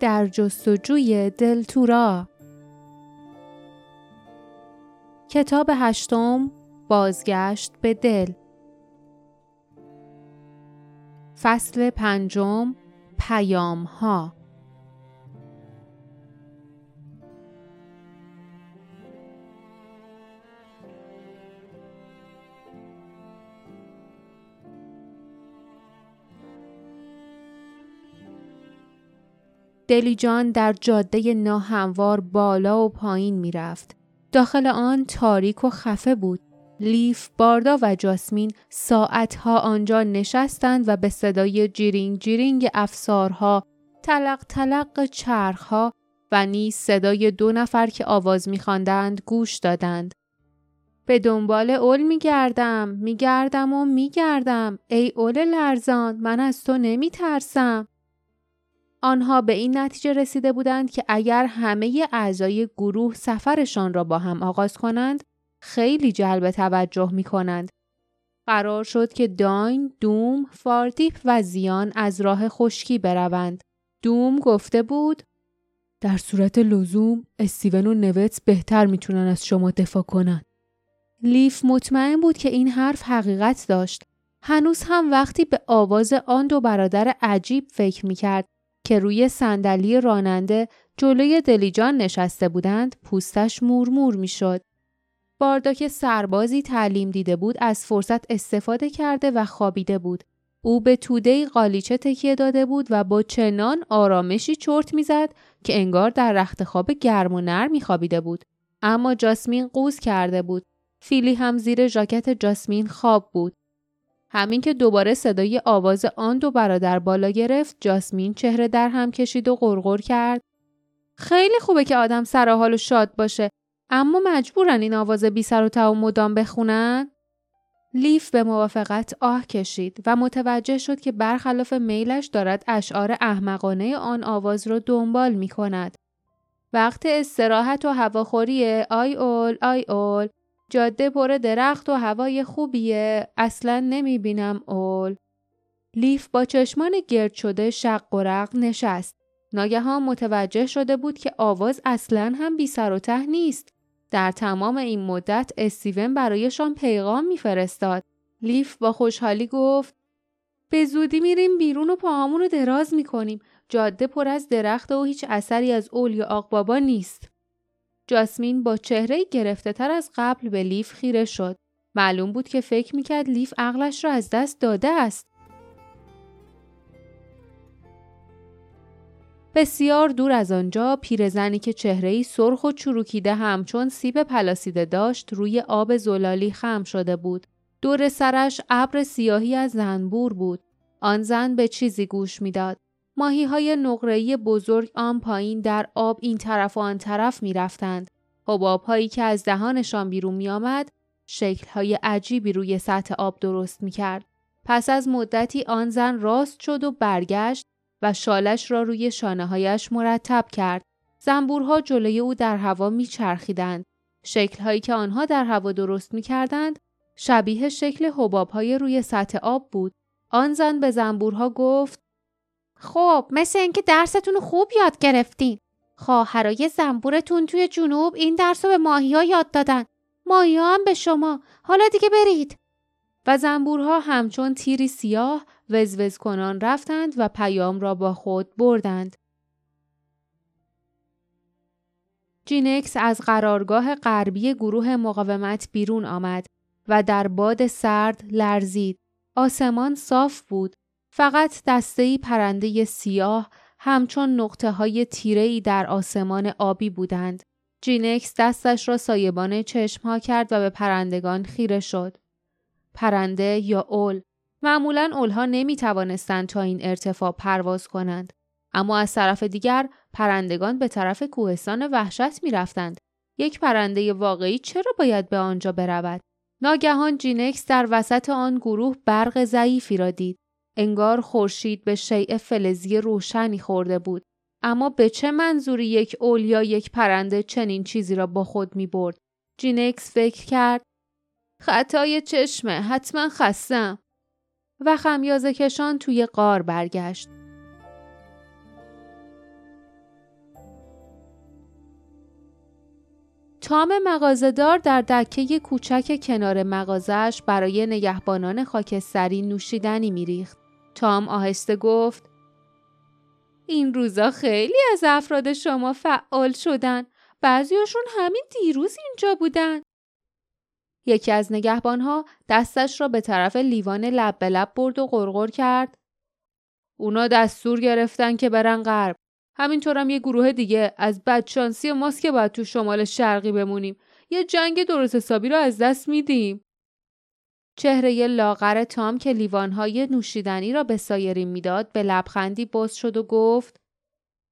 در جستجوی دلتورا کتاب هشتم بازگشت به دل. فصل پنجم پیام ها دلیجان در جاده ناهموار بالا و پایین می‌رفت. داخل آن تاریک و خفه بود. لیف، باردا و جاسمین ساعتها آنجا نشستند و به صدای جیرینگ جیرینگ افسارها، تلق تلق چرخها و نیز صدای دو نفر که آواز میخواندند گوش دادند. به دنبال اول میگردم، میگردم و میگردم. ای اول لرزان، من از تو نمیترسم. آنها به این نتیجه رسیده بودند که اگر همه اعضای گروه سفرشان را با هم آغاز کنند خیلی جلب توجه می کنند. قرار شد که داین، دوم، فاردیپ و زیان از راه خشکی بروند. دوم گفته بود در صورت لزوم استیون و نوتس بهتر می‌تونن از شما دفاع کنند. لیف مطمئن بود که این حرف حقیقت داشت. هنوز هم وقتی به آواز آن دو برادر عجیب فکر می‌کرد که روی صندلی راننده جلوی دلیجان نشسته بودند پوستش مورمور می‌شد. باردا که سربازی تعلیم دیده بود از فرصت استفاده کرده و خوابیده بود. او به توده قالیچه تکیه داده بود و با چنان آرامشی چرت می‌زد که انگار در رخت خواب گرم و نرمی خوابیده بود. اما جاسمین قوز کرده بود. فیلی هم زیر ژاکت جاسمین خواب بود. همین که دوباره صدای آواز آن دو برادر بالا گرفت جاسمین چهره در هم کشید و غرغر کرد. خیلی خوبه که آدم سر حال و شاد باشه اما مجبورن این آواز بی سر و و مدام بخونن؟ لیف به موافقت آه کشید و متوجه شد که برخلاف میلش دارد اشعار احمقانه آن آواز را دنبال می کند. وقت استراحت و هواخوری آی اول آی اول. جاده پر درخت و هوای خوبیه. اصلا نمی بینم اول. لیف با چشمان گرد شده شق و رق نشست. ناگهان متوجه شده بود که آواز اصلا هم بی سر و ته نیست. در تمام این مدت استیون برایشان پیغام میفرستاد. لیف با خوشحالی گفت به زودی میریم بیرون و پاهامون رو دراز می‌کنیم. جاده پر از درخت و هیچ اثری از اول یا آقبابا نیست. جاسمین با چهره گرفته تر از قبل به لیف خیره شد. معلوم بود که فکر می‌کرد لیف عقلش را از دست داده است. بسیار دور از آنجا پیرزنی که چهره‌ای سرخ و چروکیده همچون سیب پلاسیده داشت روی آب زلالی خم شده بود. دور سرش ابر سیاهی از زنبور بود. آن زن به چیزی گوش می‌داد. ماهی های نقره‌ای بزرگ آن پایین در آب این طرف و آن طرف می رفتند. حباب هایی که از دهانشان بیرون می آمد شکل های عجیبی روی سطح آب درست می کرد. پس از مدتی آن زن راست شد و برگشت و شالش را روی شانه هایش مرتب کرد. زنبورها جلوی او در هوا می چرخیدند. شکل هایی که آنها در هوا درست می کردند شبیه شکل حباب های روی سطح آب بود. آن زن به زنبورها گفت خب مثل اینکه درستون خوب یاد گرفتین. خواهرای زنبورتون توی جنوب این درس رو به ماهی یاد دادن. ماهی هم به شما. حالا دیگه برید. و زنبورها همچون تیری سیاه وزوز کنان رفتند و پیام را با خود بردند. جینکس از قرارگاه غربی گروه مقاومت بیرون آمد و در باد سرد لرزید. آسمان صاف بود فقط دستهی پرنده سیاه همچون نقطه های تیره در آسمان آبی بودند. جینکس دستش را سایبان چشم ها کرد و به پرندگان خیره شد. پرنده یا اول معمولا اولها نمی توانستند تا این ارتفاع پرواز کنند. اما از طرف دیگر پرندگان به طرف کوهستان وحشت می رفتند. یک پرنده واقعی چرا باید به آنجا برود؟ ناگهان جینکس در وسط آن گروه برق ضعیفی را دید. انگار خورشید به شیء فلزی روشنی خورده بود اما به چه منظوری یک اولیا یک پرنده چنین چیزی را با خود می برد؟ جینکس فکر کرد خطای چشمه حتما خستم و خمیازه کشان توی قار برگشت. تام مغازهدار در دکه کوچک کنار مغازش برای نگهبانان خاکستری نوشیدنی میریخت. تام آهسته گفت این روزا خیلی از افراد شما فعال شدن. بعضیاشون همین دیروز اینجا بودن. یکی از نگهبانها دستش را به طرف لیوان لب به لب برد و غرغر کرد. اونا دستور گرفتن که برن غرب. همینطورم یه گروه دیگه از بدشانسی ماست که باید تو شمال شرقی بمونیم. یه جنگ درست حسابی رو از دست میدیم. چهره لاغر تام که لیوانهای نوشیدنی را به سایرین می‌داد به لبخندی باز شد و گفت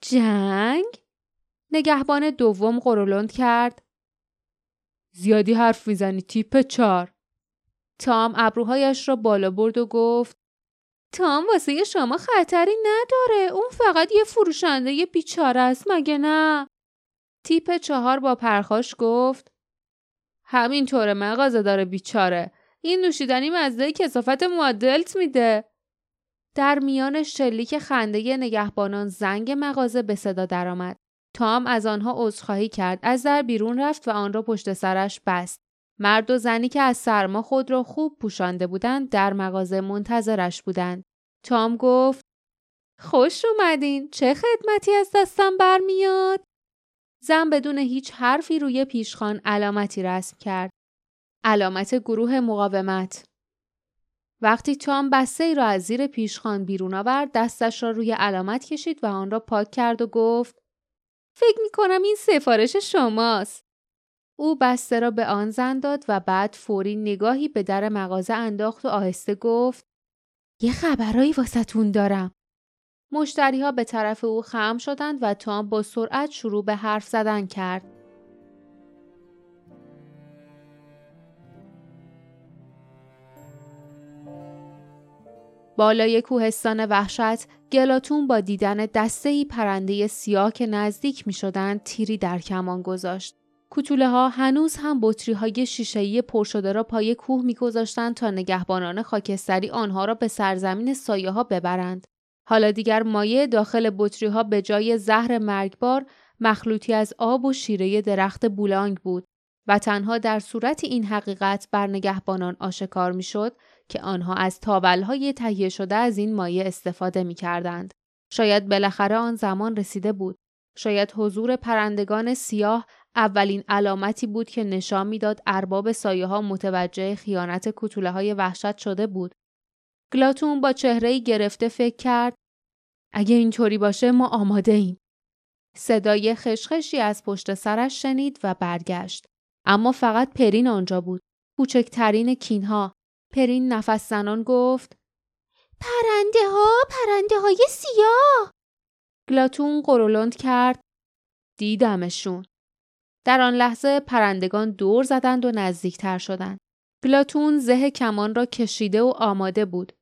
جنگ؟ نگهبان دوم قرولند کرد. زیادی حرف می‌زنی تیپ چار. تام ابروهایش را بالا برد و گفت تام واسه شما خطری نداره اون فقط یه فروشنده یه بیچاره است مگه نه؟ تیپ چهار با پرخاش گفت همینطوره مغازه داره بیچاره این نوشیدنی مزده کسافت معدلت میده. در میان شلیک خنده نگهبانان زنگ مغازه به صدا درآمد. تام از آنها عذرخواهی کرد از در بیرون رفت و آن را پشت سرش بست. مرد و زنی که از سرما خود را خوب پوشانده بودند در مغازه منتظرش بودند. تام گفت خوش اومدین چه خدمتی از دستم برمیاد؟ زن بدون هیچ حرفی روی پیشخان علامتی رسم کرد. علامت گروه مقاومت وقتی تام بسته ای را از زیر پیشخان بیرون آورد دستش را روی علامت کشید و آن را پاک کرد و گفت فکر می کنم این سفارش شماست. او بسته را به آن زن داد و بعد فوری نگاهی به در مغازه انداخت و آهسته گفت یه خبرایی واسطون دارم. مشتری ها به طرف او خم شدند و تام با سرعت شروع به حرف زدن کرد. بالای کوهستان وحشت گلاتون با دیدن دسته ای پرنده سیاه که نزدیک می شدن تیری در کمان گذاشت. کوتوله ها هنوز هم بطری های شیشه‌ای پر شده را پای کوه میگذاشتند تا نگهبانان خاکستری آنها را به سرزمین سایه ها ببرند. حالا دیگر مایه داخل بطری ها به جای زهر مرگبار مخلوطی از آب و شیره درخت بولانگ بود و تنها در صورت این حقیقت بر نگهبانان آشکار می‌شد که آنها از تاولهای تهیه شده از این مایه استفاده می کردند. شاید بالاخره آن زمان رسیده بود. شاید حضور پرندگان سیاه اولین علامتی بود که نشان می‌داد ارباب سایه ها متوجه خیانت کتوله های وحشت شده بود. گلاتون با چهره گرفته فکر کرد اگه اینطوری باشه ما آماده ایم. صدای خشخشی از پشت سرش شنید و برگشت. اما فقط پرین آنجا بود. کوچکترین کینها پرین نفس زنان گفت پرنده ها پرنده های سیاه. گلاتون قرولند کرد. دیدمشون. در آن لحظه پرندگان دور زدند و نزدیکتر شدند. گلاتون زه کمان را کشیده و آماده بود.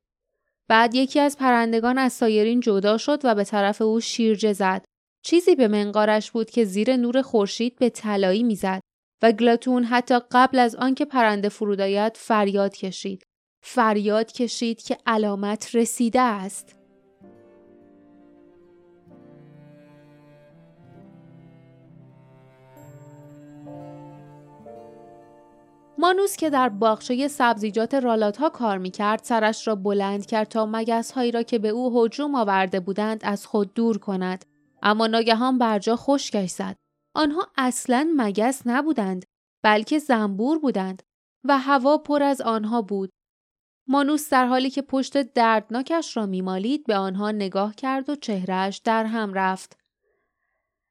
بعد یکی از پرندگان از سایرین جدا شد و به طرف او شیرجه زد. چیزی به منقارش بود که زیر نور خورشید به طلایی می‌زد. و گلاتون حتی قبل از آنکه پرنده فرود آید فریاد کشید. فریاد کشید که علامت رسیده است. مانوس که در باغچه سبزیجات رالات ها کار می کرد سرش را بلند کرد تا مگس هایی را که به او هجوم آورده بودند از خود دور کند. اما ناگهان برجا خشکش زد. آنها اصلا مگس نبودند بلکه زنبور بودند و هوا پر از آنها بود. مانوس در حالی که پشت دردناکش را میمالید به آنها نگاه کرد و چهرهش در هم رفت.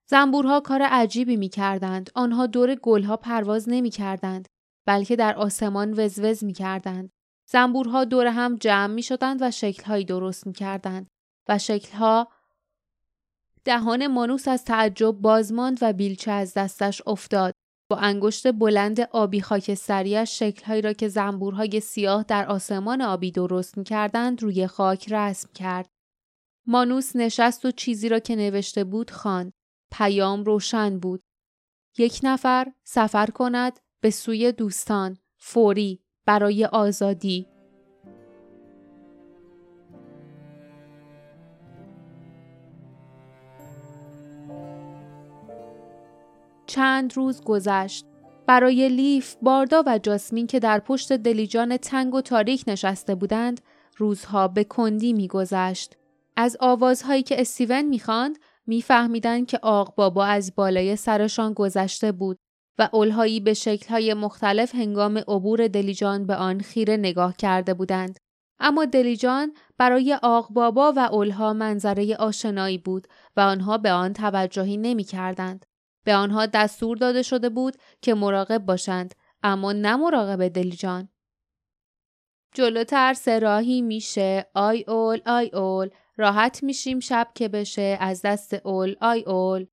زنبورها کار عجیبی می کردند. آنها دور گلها پرواز نمی کردند. بلکه در آسمان وزوز می کردند. زنبورها دور هم جمع می شدند و شکلهایی درست می کردند. و شکلها دهان مانوس از تعجب بازماند و بیلچه از دستش افتاد. با انگشت بلند آبی خاکستریش شکلهایی را که زنبورهای سیاه در آسمان آبی درست می کردند روی خاک رسم کرد. مانوس نشست و چیزی را که نوشته بود خواند. پیام روشن بود. یک نفر سفر کند به سوی دوستان فوری برای آزادی چند روز گذشت. برای لیف، باردا و جاسمین که در پشت دلیجان تنگ و تاریک نشسته بودند، روزها به کندی میگذشت. از آوازهایی که استیون می‌خواند میفهمیدند که آق بابا از بالای سرشان گذشته بود و اولهایی به شکلهای مختلف هنگام عبور دلیجان به آن خیره نگاه کرده بودند. اما دلیجان برای آق بابا و اولها منظره آشنایی بود و آنها به آن توجهی نمی کردند. به آنها دستور داده شده بود که مراقب باشند اما نه مراقب دلیجان. جلوتر سراحی میشه آی اول آی اول راحت میشیم شب که بشه از دست اول آی اول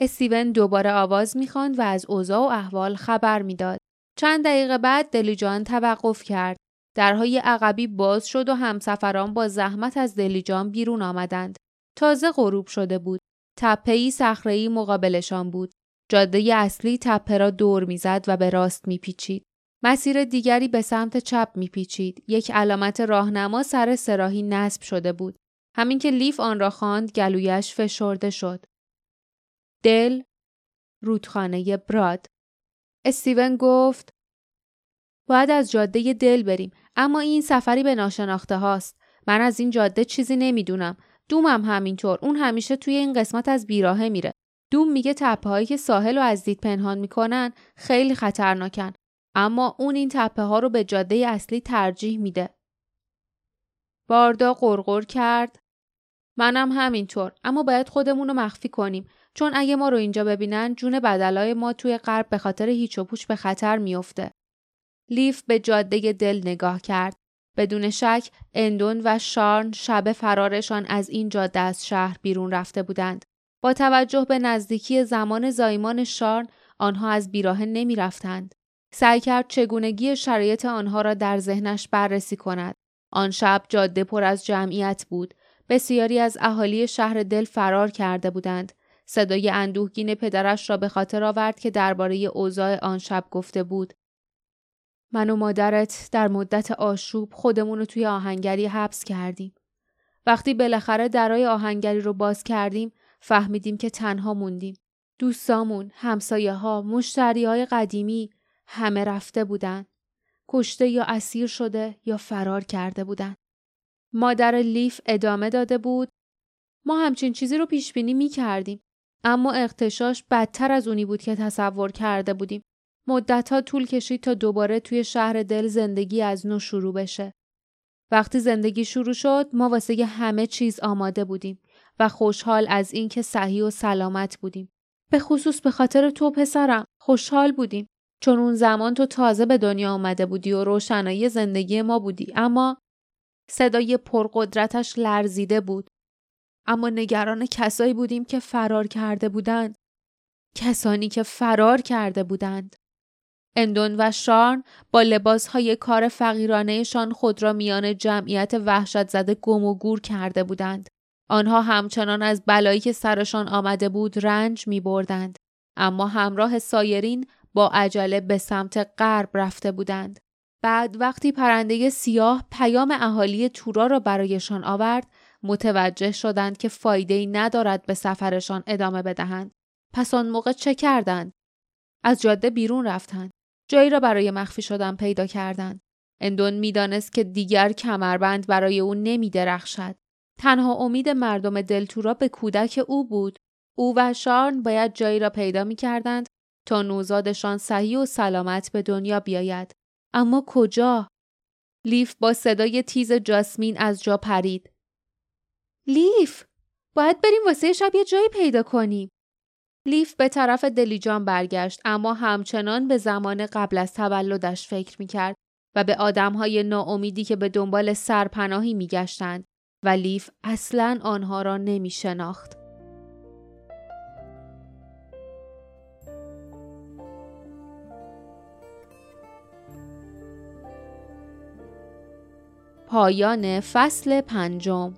استیون دوباره آواز می‌خواند و از اوضاع و احوال خبر می‌داد. چند دقیقه بعد دلیجان توقف کرد. درهای عقبی باز شد و همسفران با زحمت از دلیجان بیرون آمدند. تازه غروب شده بود. تپه‌ای صخره‌ای مقابلشان بود. جاده اصلی تپه را دور می‌زد و به راست میپیچید. مسیر دیگری به سمت چپ میپیچید. یک علامت راهنما سر سراحی نصب شده بود. همین که لیف آن را خواند گلویش فشرده شد. دل رودخانه براد استیون گفت باید از جاده دل بریم اما این سفری به ناشناخته هاست من از این جاده چیزی نمی‌دونم دومم همینطور اون همیشه توی این قسمت از بیراهه میره دوم میگه تپه هایی که ساحل رو از دید پنهان می‌کنن خیلی خطرناکن اما اون این تپه ها رو به جاده اصلی ترجیح میده باردا قرقر کرد منم همینطور اما باید خودمون رو مخفی کنیم چون اگه ما رو اینجا ببینن جون بدلای ما توی غرب به خاطر هیچ و پوچ به خطر میافته. لیف به جاده دل نگاه کرد. بدون شک اندون و شارن شب فرارشان از این جاده از شهر بیرون رفته بودند. با توجه به نزدیکی زمان زایمان شارن آنها از بیراه نمی رفتند. سعی کرد چگونگی شرایط آنها را در ذهنش بررسی کند. آن شب جاده پر از جمعیت بود. بسیاری از اهالی شهر دل فرار کرده بودند. صدای اندوهگین پدرش را به خاطر آورد که درباره اوضاع آن شب گفته بود. من و مادرت در مدت آشوب خودمون رو توی آهنگری حبس کردیم. وقتی بالاخره درای آهنگری رو باز کردیم فهمیدیم که تنها موندیم. دوستامون، همسایه ها، مشتری های قدیمی همه رفته بودن. کشته یا اسیر شده یا فرار کرده بودن. مادر لیف ادامه داده بود. ما همچین چیزی رو پیش بینی می کردیم. اما اختشاش بدتر از اونی بود که تصور کرده بودیم. مدتها طول کشید تا دوباره توی شهر دل زندگی از نو شروع بشه. وقتی زندگی شروع شد ما واسه همه چیز آماده بودیم و خوشحال از اینکه صحیح و سلامت بودیم. به خصوص به خاطر تو پسرم خوشحال بودیم چون اون زمان تو تازه به دنیا آمده بودی و روشنایی زندگی ما بودی اما صدای پرقدرتش لرزیده بود اما نگران کسایی بودیم که فرار کرده بودند. کسانی که فرار کرده بودند. اندون و شارن با لباسهای کار فقیرانهشان خود را میان جمعیت وحشت زده گم و گور کرده بودند. آنها همچنان از بلایی که سرشان آمده بود رنج می بردند. اما همراه سایرین با عجله به سمت غرب رفته بودند. بعد وقتی پرنده سیاه پیام اهالی تورا را برایشان آورد متوجه شدند که فایده ای ندارد به سفرشان ادامه بدهند. پس آن موقع چه کردند؟ از جاده بیرون رفتند. جایی را برای مخفی شدن پیدا کردند. اندون می‌دانست که دیگر کمربند برای او نمی درخشد. تنها امید مردم دلتورا به کودک او بود. او و شارن باید جایی را پیدا می کردند تا نوزادشان صحیح و سلامت به دنیا بیاید. اما کجا؟ لیف با صدای تیز جاسمین از جا پرید. لیف باید بریم واسه شب یه جایی پیدا کنیم. لیف به طرف دلیجان برگشت اما همچنان به زمان قبل از تولدش فکر می‌کرد و به آدمهای ناامیدی که به دنبال سرپناهی میگشتند و لیف اصلا آنها را نمی شناخت. پایان فصل پنجم